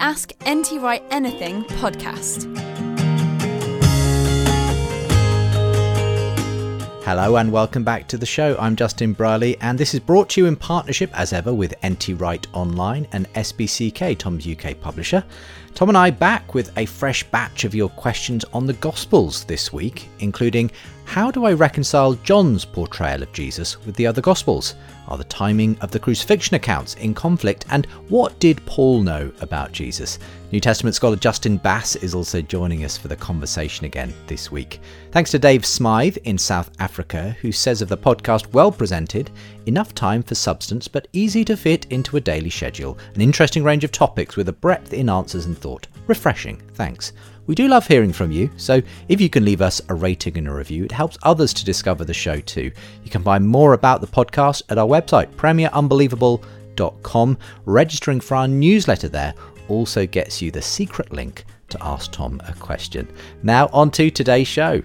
Ask NT Wright Anything podcast. Hello and welcome back to the show. I'm Justin Brierley, and this is brought to you in partnership, as ever, with NT Wright Online and SPCK, Tom's UK publisher. Tom and I back with a fresh batch of your questions on the Gospels this week, including how do I reconcile John's portrayal of Jesus with the other Gospels? Are the timing of the crucifixion accounts in conflict? And what did Paul know about Jesus? New Testament scholar Justin Bass is also joining us for the conversation again this week. Thanks to Dave Smythe in South Africa, who says of the podcast, well presented, enough time for substance, but easy to fit into a daily schedule. An interesting range of topics with a breadth in answers and thought. Refreshing, thanks. We do love hearing from you, so if you can leave us a rating and a review, it helps others to discover the show too. You can find more about the podcast at our website, premierunbelievable.com. Registering for our newsletter there also gets you the secret link to ask Tom a question. Now, on to today's show.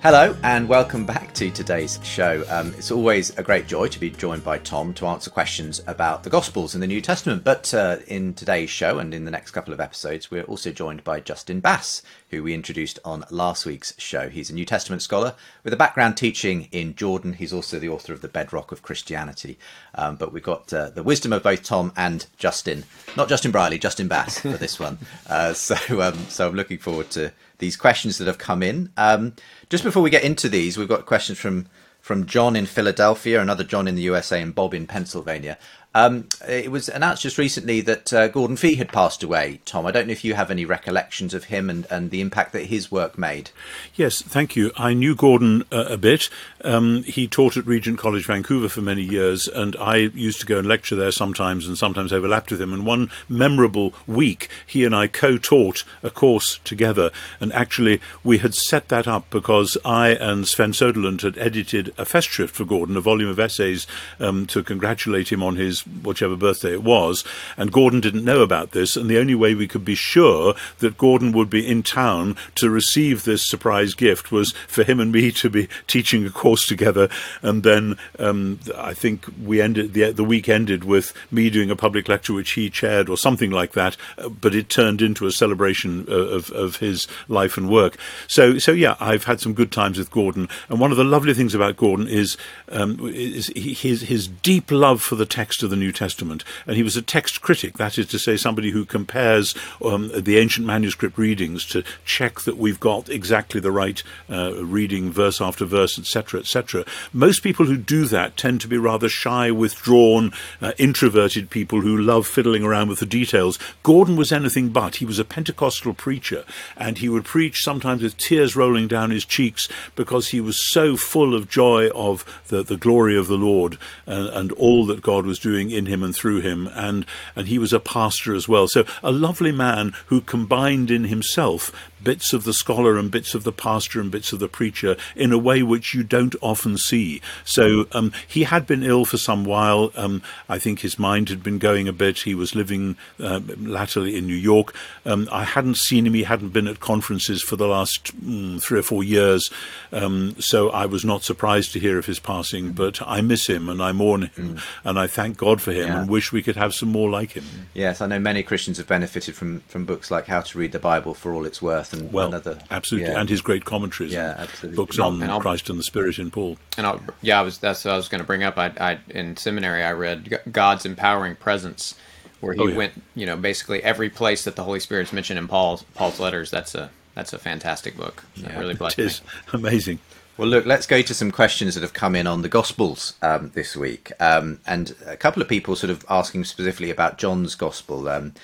Hello and welcome back to today's show. Um, it's always a great joy to be joined by Tom to answer questions about the Gospels in the New Testament. But uh, in today's show and in the next couple of episodes, we're also joined by Justin Bass, who we introduced on last week's show. He's a New Testament scholar with a background teaching in Jordan. He's also the author of The Bedrock of Christianity. Um, but we've got uh, the wisdom of both Tom and Justin, not Justin Brierley, Justin Bass for this one. Uh, so, um, so I'm looking forward to these questions that have come in. Um, just before we get into these, we've got questions from from John in Philadelphia, another John in the USA, and Bob in Pennsylvania. Um, it was announced just recently that uh, Gordon Fee had passed away. Tom, I don't know if you have any recollections of him and, and the impact that his work made. Yes, thank you. I knew Gordon uh, a bit. Um, he taught at Regent College, Vancouver for many years, and I used to go and lecture there sometimes and sometimes overlapped with him. And one memorable week, he and I co taught a course together. And actually, we had set that up because I and Sven Soderlund had edited a festschrift for Gordon, a volume of essays um, to congratulate him on his whichever birthday it was, and Gordon didn't know about this, and the only way we could be sure that Gordon would be in town to receive this surprise gift was for him and me to be teaching a course together, and then um, I think we ended the the week ended with me doing a public lecture which he chaired or something like that, uh, but it turned into a celebration of, of his life and work. So so yeah, I've had some good times with Gordon, and one of the lovely things about Gordon is, um, is his his deep love for the text of the New Testament, and he was a text critic, that is to say, somebody who compares um, the ancient manuscript readings to check that we've got exactly the right uh, reading, verse after verse, etc., etc. Most people who do that tend to be rather shy, withdrawn, uh, introverted people who love fiddling around with the details. Gordon was anything but. He was a Pentecostal preacher, and he would preach sometimes with tears rolling down his cheeks because he was so full of joy of the, the glory of the Lord uh, and all that God was doing doing in him and through him, and and he was a pastor as well. So a lovely man who combined in himself bits of the scholar and bits of the pastor and bits of the preacher in a way which you don't often see. So um, he had been ill for some while. Um, I think his mind had been going a bit. He was living uh, latterly in New York. Um, I hadn't seen him. He hadn't been at conferences for the last mm, three or four years. Um, so I was not surprised to hear of his passing. But I miss him and I mourn him mm. and I thank God for him yeah. and wish we could have some more like him. Yes, I know many Christians have benefited from from books like How to Read the Bible for All It's Worth Earth and well, another. Absolutely, yeah. and his great commentaries. Yeah, absolutely. Books on and Christ and the Spirit in Paul. And I'll, yeah, I was that's what I was going to bring up. I, I in seminary I read God's empowering presence, where he Oh, yeah. went, you know, basically every place that the Holy Spirit's mentioned in Paul's Paul's letters. That's a that's a fantastic book. It really blessed It me. amazing. Well, look, let's go to some questions that have come in on the Gospels um, this week. Um, and a couple of people sort of asking specifically about John's Gospel. Um,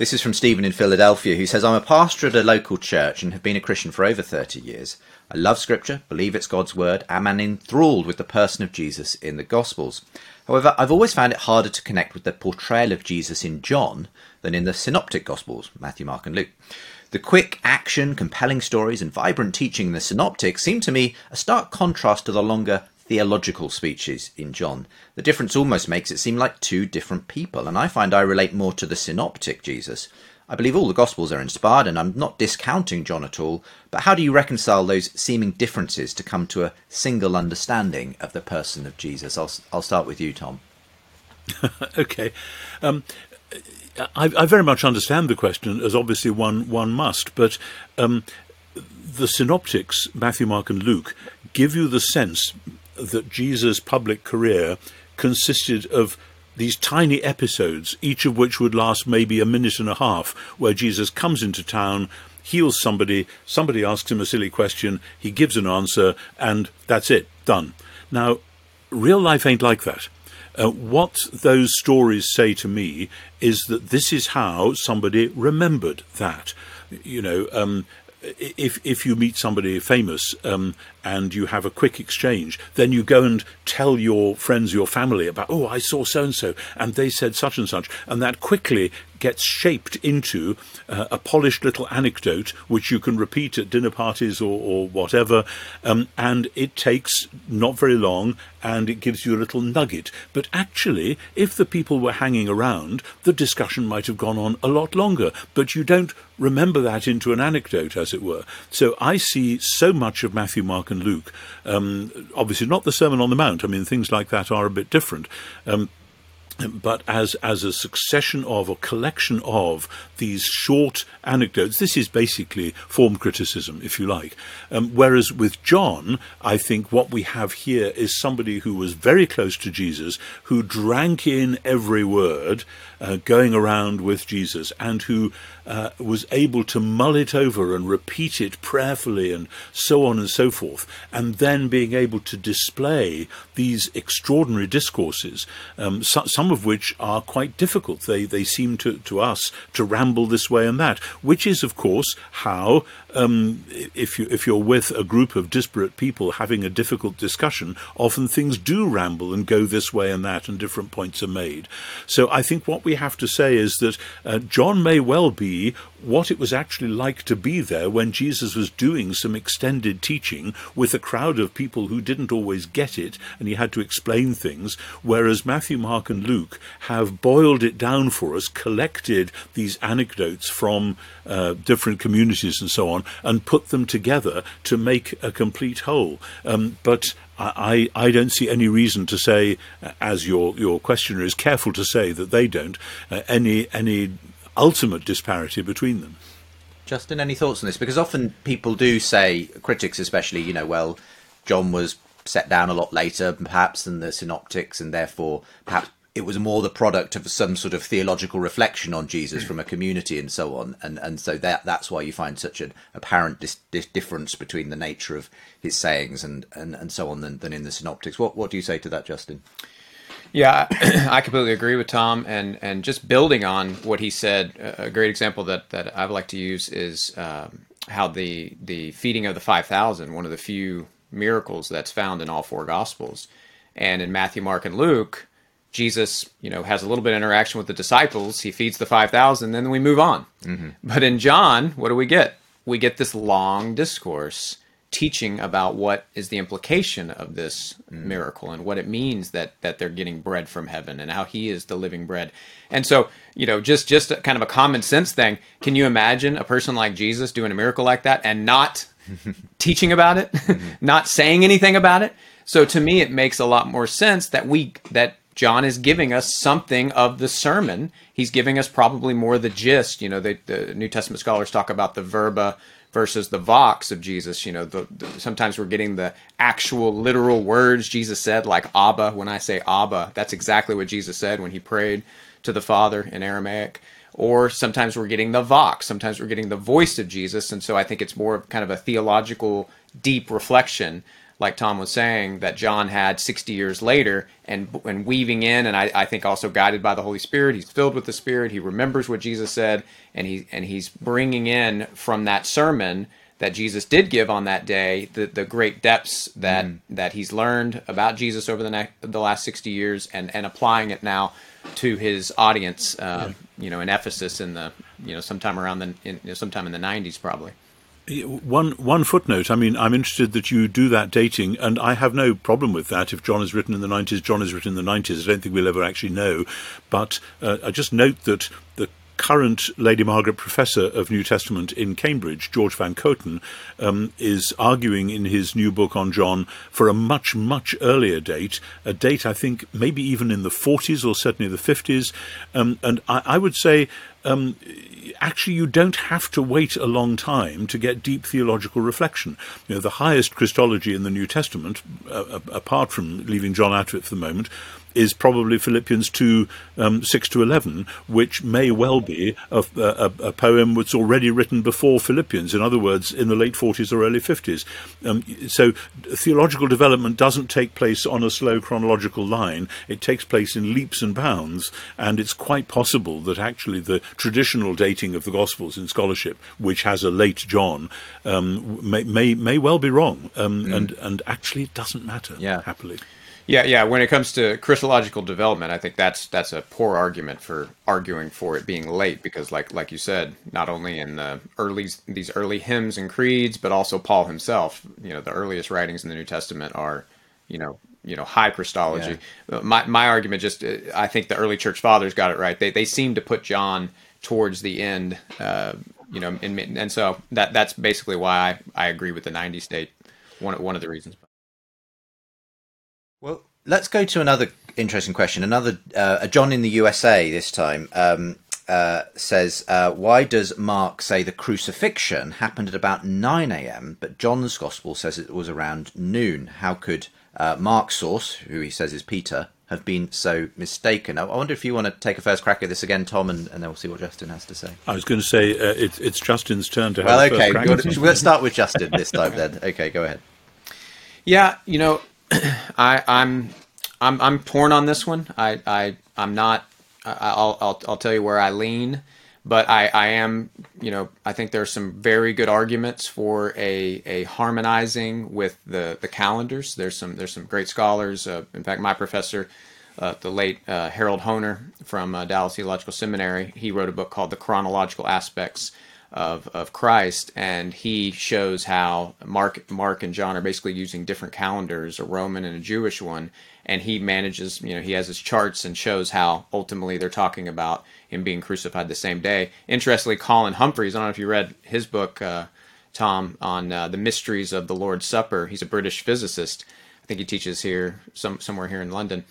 this is from Stephen in Philadelphia, who says, I'm a pastor at a local church and have been a Christian for over 30 years. I love Scripture, believe it's God's Word, and am enthralled with the person of Jesus in the Gospels. However, I've always found it harder to connect with the portrayal of Jesus in John than in the Synoptic Gospels, Matthew, Mark, and Luke. The quick action, compelling stories, and vibrant teaching in the Synoptics seem to me a stark contrast to the longer theological speeches in John. The difference almost makes it seem like two different people, and I find I relate more to the Synoptic Jesus. I believe all the Gospels are inspired, and I'm not discounting John at all, but how do you reconcile those seeming differences to come to a single understanding of the person of Jesus? I'll, I'll start with you, Tom. okay. Um, I, I, very much understand the question, as obviously one one must, but um, the synoptics, Matthew, Mark, and Luke, give you the sense that Jesus' public career consisted of these tiny episodes, each of which would last maybe a minute and a half, where Jesus comes into town, heals somebody, somebody asks him a silly question, he gives an answer, and that's it, done. Now, real life ain't like that. Uh, what those stories say to me is that this is how somebody remembered that. You know, um, if if you meet somebody famous um, and you have a quick exchange, then you go and tell your friends, your family about, oh, I saw so and so, and they said such and such, and that quickly gets shaped into uh, a polished little anecdote which you can repeat at dinner parties or, or whatever, um, and it takes not very long and it gives you a little nugget. But actually, if the people were hanging around, the discussion might have gone on a lot longer, but you don't remember that into an anecdote, as it were. So I see so much of Matthew, Mark, and Luke, um, obviously not the Sermon on the Mount, I mean, things like that are a bit different. Um, but as as a succession of or collection of these short anecdotes, this is basically form criticism, if you like. Um, whereas with John, I think what we have here is somebody who was very close to Jesus, who drank in every word, uh, going around with Jesus, and who uh, was able to mull it over and repeat it prayerfully, and so on and so forth, and then being able to display these extraordinary discourses, um, so, some of which are quite difficult. They they seem to to us to ramble this way and that, which is of course how um, if you if you're with a group of disparate people having a difficult discussion, often things do ramble and go this way and that, and different points are made. So I think what we have to say is that uh, John may well be what it was actually like to be there when Jesus was doing some extended teaching with a crowd of people who didn't always get it, and he had to explain things. Whereas Matthew, Mark, and Luke have boiled it down for us, collected these anecdotes from uh, different communities and so on, and put them together to make a complete whole. Um, but I, I don't see any reason to say, as your your questioner is careful to say that they don't, uh, any any ultimate disparity between them. Justin, any thoughts on this? Because often people do say, critics especially, you know, well, John was set down a lot later, perhaps, than the synoptics, and therefore perhaps it was more the product of some sort of theological reflection on Jesus from a community and so on, and and so that that's why you find such an apparent dis- dis- difference between the nature of his sayings and and, and so on than, than in the synoptics. What what do you say to that, Justin? Yeah, I completely agree with Tom, and and just building on what he said, a great example that that I would like to use is um, how the the feeding of the five thousand, one of the few miracles that's found in all four gospels, and in Matthew, Mark, and Luke, Jesus, you know, has a little bit of interaction with the disciples. He feeds the five thousand, then we move on. Mm-hmm. But in John, what do we get? We get this long discourse teaching about what is the implication of this mm. miracle and what it means that that they're getting bread from heaven and how he is the living bread. And so, you know, just just a, kind of a common sense thing. Can you imagine a person like Jesus doing a miracle like that and not teaching about it, mm-hmm. not saying anything about it? So to me it makes a lot more sense that we that John is giving us something of the sermon. He's giving us probably more the gist. You know, the, the New Testament scholars talk about the verba versus the vox of Jesus. You know, the, the, sometimes we're getting the actual literal words Jesus said, like Abba. When I say Abba, that's exactly what Jesus said when he prayed to the Father in Aramaic. Or sometimes we're getting the vox, sometimes we're getting the voice of Jesus. And so I think it's more of kind of a theological, deep reflection like Tom was saying, that John had 60 years later, and and weaving in, and I, I, think also guided by the Holy Spirit. He's filled with the Spirit. He remembers what Jesus said, and he and he's bringing in from that sermon that Jesus did give on that day the, the great depths that mm. that he's learned about Jesus over the next the last 60 years, and and applying it now to his audience, uh, yeah. you know, in Ephesus in the you know sometime around the in, you know, sometime in the 90s probably. One one footnote. I mean, I'm interested that you do that dating, and I have no problem with that. If John is written in the 90s, John is written in the 90s. I don't think we'll ever actually know. But uh, I just note that the current Lady Margaret Professor of New Testament in Cambridge, George Van Kooten, um, is arguing in his new book on John for a much, much earlier date, a date I think maybe even in the 40s or certainly the 50s. Um, and I, I, would say um, actually you don't have to wait a long time to get deep theological reflection. You know, the highest Christology in the New Testament, uh, apart from leaving John out of it for the moment, is probably Philippians 2 um, 6 to 11, which may well be a, a, a, poem that's already written before Philippians, in other words, in the late 40s or early 50s. Um, so theological development doesn't take place on a slow chronological line, it takes place in leaps and bounds, and it's quite possible that actually the traditional dating of the Gospels in scholarship, which has a late John, um, may, may, may well be wrong, um, mm. and, and actually it doesn't matter, yeah. happily. Yeah, yeah. When it comes to Christological development, I think that's that's a poor argument for arguing for it being late because, like like you said, not only in the early these early hymns and creeds, but also Paul himself. You know, the earliest writings in the New Testament are, you know, you know, high Christology. Yeah. My my argument just, I think the early church fathers got it right. They they seem to put John towards the end. Uh, you know, and, and so that that's basically why I, I agree with the 90 state. One one of the reasons. Well, let's go to another interesting question. Another uh, a John in the USA this time um, uh, says, uh, "Why does Mark say the crucifixion happened at about nine a.m., but John's Gospel says it was around noon? How could uh, Mark's source, who he says is Peter?" Have been so mistaken. I wonder if you want to take a first crack at this again, Tom, and, and then we'll see what Justin has to say. I was going to say uh, it, it's Justin's turn to have. A crack. Well, okay, let's start with Justin this time then. Okay, go ahead. Yeah, you know, I, I'm I'm I'm torn on this one. I I I'm not. I'll I'll I'll tell you where I lean, but I I am. You know, I think there are some very good arguments for a a harmonizing with the the calendars. There's some there's some great scholars. Uh, in fact, my professor. Uh, the late uh, Harold Hoehner from uh, Dallas Theological Seminary, he wrote a book called The Chronological Aspects of, of Christ, and he shows how Mark, Mark and John are basically using different calendars, a Roman and a Jewish one, and he manages, you know, he has his charts and shows how ultimately they're talking about him being crucified the same day. Interestingly, Colin Humphreys, I don't know if you read his book, uh, Tom, on uh, the mysteries of the Lord's Supper. He's a British physicist. I think he teaches here, some, somewhere here in London.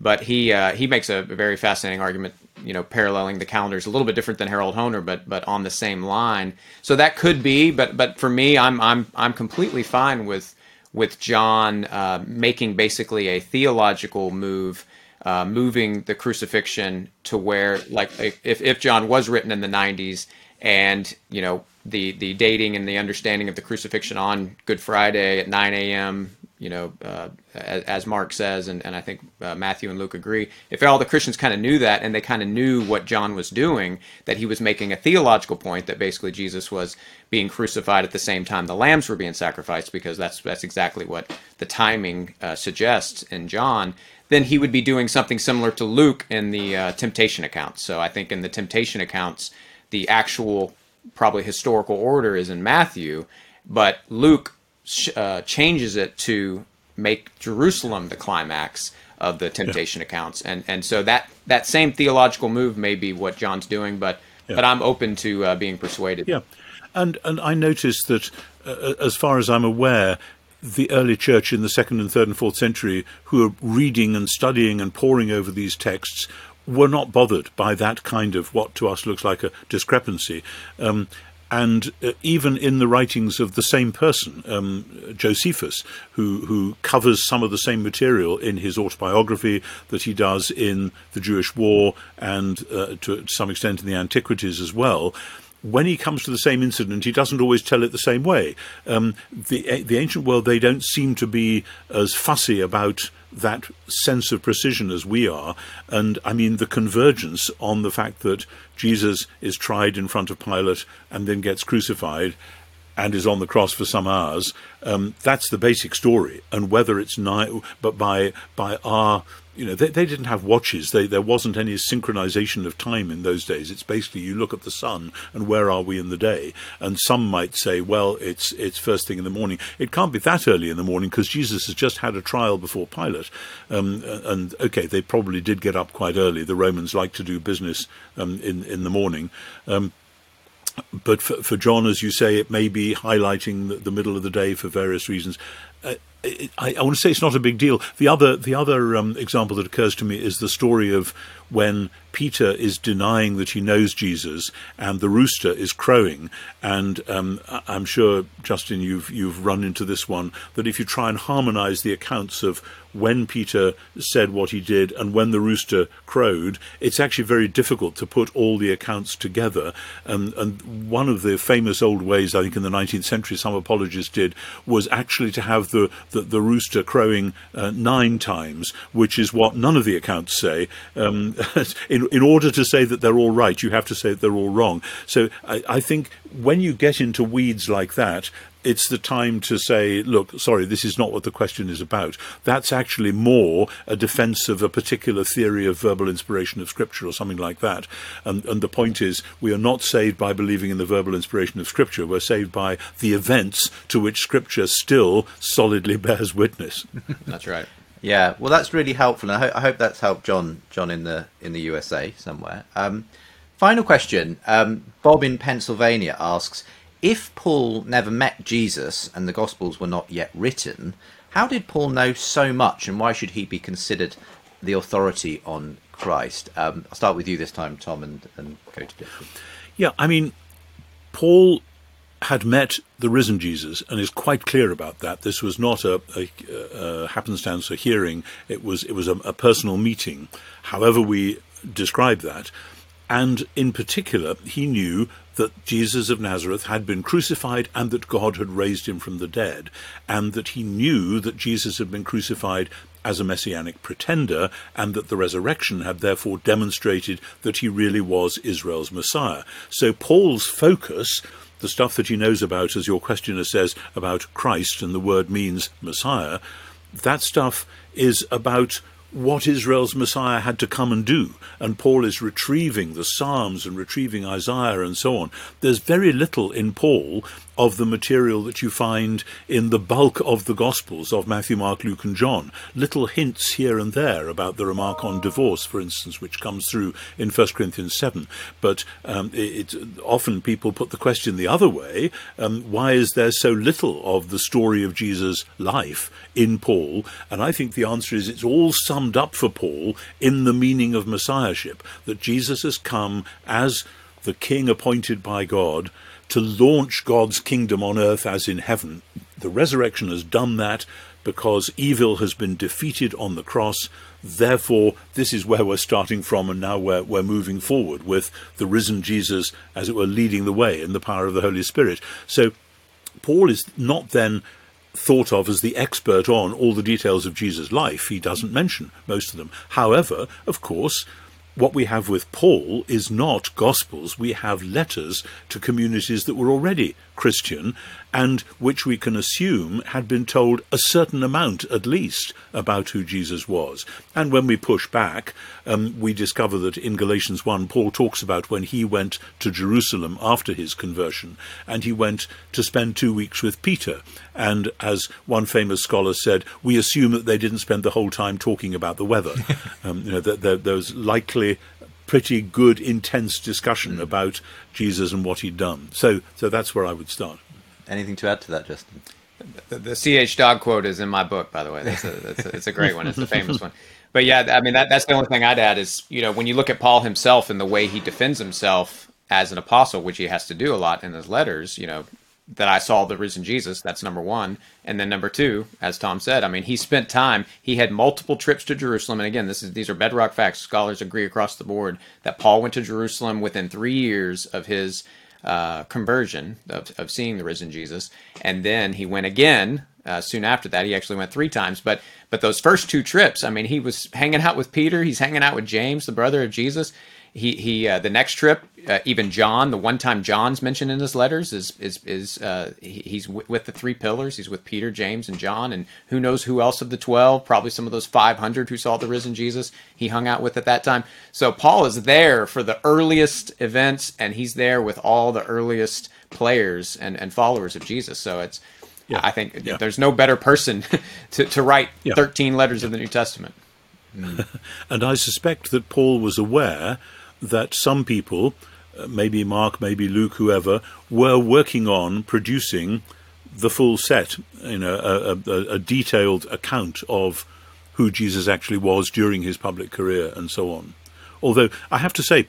But he uh, he makes a very fascinating argument, you know, paralleling the calendars a little bit different than Harold Hoehner, but but on the same line. So that could be, but but for me, I'm I'm I'm completely fine with with John uh, making basically a theological move, uh, moving the crucifixion to where, like, if, if John was written in the 90s and, you know, the, the dating and the understanding of the crucifixion on Good Friday at 9 a.m., you know, uh, as, as, Mark says, and, and I think uh, Matthew and Luke agree, if all the Christians kind of knew that and they kind of knew what John was doing, that he was making a theological point that basically Jesus was being crucified at the same time the lambs were being sacrificed, because that's that's exactly what the timing uh, suggests in John. Then he would be doing something similar to Luke in the uh, temptation accounts. So I think in the temptation accounts, the actual probably historical order is in Matthew, but Luke uh, changes it to make Jerusalem the climax of the temptation yeah. accounts, and and so that that same theological move may be what John's doing, but yeah. but I'm open to uh, being persuaded. Yeah, and and I noticed that uh, as far as I'm aware. The early church in the second and third and fourth century, who are reading and studying and poring over these texts, were not bothered by that kind of what to us looks like a discrepancy. Um, and uh, even in the writings of the same person, um, Josephus, who who covers some of the same material in his autobiography that he does in the Jewish War and uh, to some extent in the Antiquities as well when he comes to the same incident, he doesn't always tell it the same way. Um, the the ancient world they don't seem to be as fussy about that sense of precision as we are, and I mean the convergence on the fact that Jesus is tried in front of Pilate and then gets crucified. And is on the cross for some hours. Um, that's the basic story, and whether it's ni- but by by our you know, they, they didn't have watches. They, there wasn't any synchronization of time in those days. It's basically you look at the sun and where are we in the day? And some might say, well, it's it's first thing in the morning. It can't be that early in the morning because Jesus has just had a trial before Pilate. Um, and okay, they probably did get up quite early. The Romans like to do business um, in in the morning. Um, but for, for, John, as you say, it may be highlighting the, the middle of the day for various reasons. Uh, I, I, want to say it's not a big deal. The other, the other um, example that occurs to me is the story of when Peter is denying that he knows Jesus and the rooster is crowing. And um, I'm sure, Justin, you've you've run into this one that if you try and harmonise the accounts of when Peter said what he did and when the rooster crowed, it's actually very difficult to put all the accounts together. And, and one of the famous old ways, I think, in the 19th century, some apologists did, was actually to have the, the, the rooster crowing uh, nine times, which is what none of the accounts say. Um, in, in order to say that they're all right, you have to say that they're all wrong. So I, I think when you get into weeds like that, it's the time to say, look, sorry, this is not what the question is about. That's actually more a defense of a particular theory of verbal inspiration of Scripture or something like that. And, and the point is, we are not saved by believing in the verbal inspiration of Scripture. We're saved by the events to which Scripture still solidly bears witness. That's right. Yeah, well, that's really helpful, and I, ho- I, hope that's helped John John in the in the USA somewhere. Um, final question: um, Bob in Pennsylvania asks, if Paul never met Jesus and the Gospels were not yet written, how did Paul know so much, and why should he be considered the authority on Christ? Um, I'll start with you this time, Tom, and, and go to Dick. Yeah, I mean, Paul had met the risen Jesus and is quite clear about that. This was not a, a, a happenstance, a hearing. It was it was a, a personal meeting. However, we describe that, and in particular, he knew that Jesus of Nazareth had been crucified and that God had raised him from the dead, and that he knew that Jesus had been crucified as a messianic pretender, and that the resurrection had therefore demonstrated that he really was Israel's Messiah. So Paul's focus the stuff that he knows about, as your questioner says, about Christ and the word means Messiah, that stuff is about what Israel's Messiah had to come and do. And Paul is retrieving the Psalms and retrieving Isaiah and so on. There's very little in Paul of the material that you find in the bulk of the Gospels of Matthew, Mark, Luke, and John. Little hints here and there about the remark on divorce, for instance, which comes through in 1 Corinthians 7. But um, it, it, often people put the question the other way um, why is there so little of the story of Jesus' life in Paul? And I think the answer is it's all summed up for Paul in the meaning of messiahship, that Jesus has come as the king appointed by God to launch God's kingdom on earth as in heaven. The resurrection has done that because evil has been defeated on the cross. Therefore, this is where we're starting from, and now we're, we're moving forward with the risen Jesus, as it were, leading the way in the power of the Holy Spirit. So, Paul is not then thought of as the expert on all the details of Jesus' life. He doesn't mention most of them. However, of course, what we have with Paul is not Gospels, we have letters to communities that were already Christian and which we can assume had been told a certain amount at least about who Jesus was. And when we push back, um, we discover that in Galatians 1, Paul talks about when he went to Jerusalem after his conversion, and he went to spend two weeks with Peter. And as one famous scholar said, we assume that they didn't spend the whole time talking about the weather. um, you know, that there, there was likely pretty good, intense discussion mm. about Jesus and what he'd done. So, so that's where I would start. Anything to add to that, Justin? The, CH Dodd quote is in my book, by the way. That's a, that's a, it's a great one. It's a famous one. But yeah, I mean, that, that's the only thing I'd add is, you know, when you look at Paul himself and the way he defends himself, as an apostle, which he has to do a lot in his letters, you know, that I saw the risen Jesus. That's number one. And then number two, as Tom said, I mean, he spent time. He had multiple trips to Jerusalem. And again, this is these are bedrock facts. Scholars agree across the board that Paul went to Jerusalem within three years of his uh, conversion of, of seeing the risen Jesus, and then he went again uh, soon after that. He actually went three times, but but those first two trips, I mean, he was hanging out with Peter. He's hanging out with James, the brother of Jesus he he uh, the next trip uh, even John the one time John's mentioned in his letters is is is uh, he, he's w- with the three pillars he's with Peter James and John and who knows who else of the 12 probably some of those 500 who saw the risen Jesus he hung out with at that time so Paul is there for the earliest events and he's there with all the earliest players and and followers of Jesus so it's yeah. I think yeah. there's no better person to, to write yeah. 13 letters of the New Testament. Mm. and I suspect that Paul was aware that some people, uh, maybe Mark, maybe Luke, whoever, were working on producing the full set, you know, a, a, a detailed account of who Jesus actually was during his public career and so on. Although I have to say,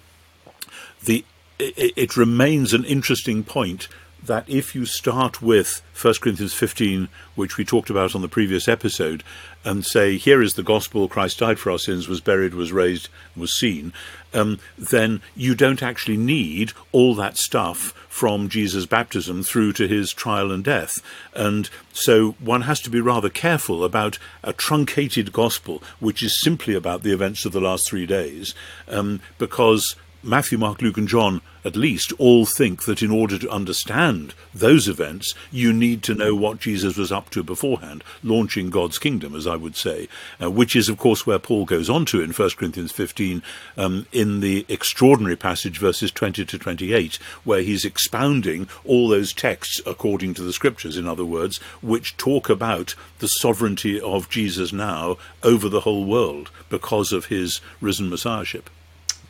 the it, it remains an interesting point that if you start with 1 Corinthians 15, which we talked about on the previous episode, and say, here is the gospel, Christ died for our sins, was buried, was raised, was seen, um, then you don't actually need all that stuff from Jesus' baptism through to his trial and death. And so one has to be rather careful about a truncated gospel, which is simply about the events of the last three days, um, because Matthew, Mark, Luke, and John, at least, all think that in order to understand those events, you need to know what Jesus was up to beforehand, launching God's kingdom, as I would say, uh, which is, of course, where Paul goes on to in 1 Corinthians 15 um, in the extraordinary passage, verses 20 to 28, where he's expounding all those texts according to the scriptures, in other words, which talk about the sovereignty of Jesus now over the whole world because of his risen messiahship.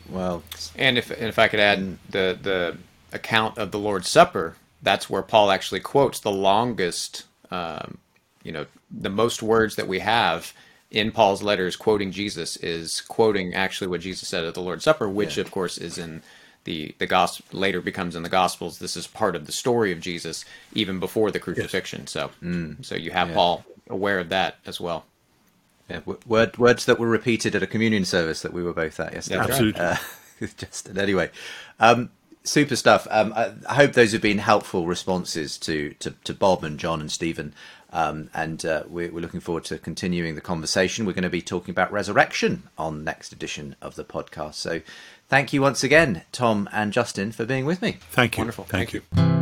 Well, and if and if I could add the the account of the Lord's Supper, that's where Paul actually quotes the longest, um, you know, the most words that we have in Paul's letters quoting Jesus is quoting actually what Jesus said at the Lord's Supper, which yeah. of course is in the the gospel later becomes in the Gospels. This is part of the story of Jesus even before the crucifixion. Yes. So, mm. so you have yeah. Paul aware of that as well. Yeah, word, words that were repeated at a communion service that we were both at yesterday. Yeah, absolutely. Uh, just anyway, um, super stuff. Um, I, I, hope those have been helpful responses to to, to Bob and John and Stephen. Um, and uh, we're, we're, looking forward to continuing the conversation. We're going to be talking about resurrection on next edition of the podcast. So, thank you once again, Tom and Justin, for being with me. Thank you. Wonderful. Thank, thank you. you.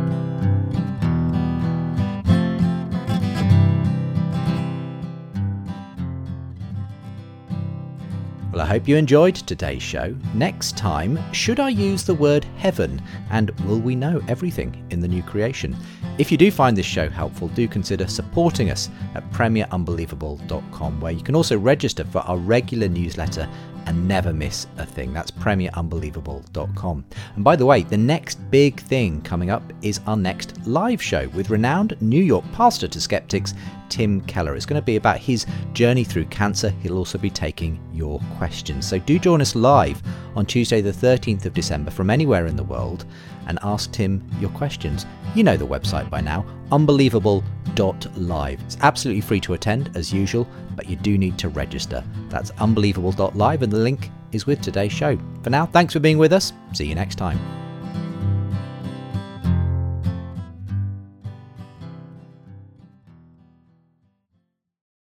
Well, I hope you enjoyed today's show. Next time, should I use the word heaven? And will we know everything in the new creation? If you do find this show helpful, do consider supporting us at premierunbelievable.com, where you can also register for our regular newsletter and never miss a thing. That's premierunbelievable.com. And by the way, the next big thing coming up is our next live show with renowned New York pastor to skeptics, Tim Keller. It's going to be about his journey through cancer. He'll also be taking your questions. So do join us live on Tuesday, the 13th of December from anywhere in the world and ask Tim your questions. You know the website by now, unbelievable.live. It's absolutely free to attend as usual, but you do need to register. That's unbelievable.live and the link is with today's show. For now, thanks for being with us. See you next time.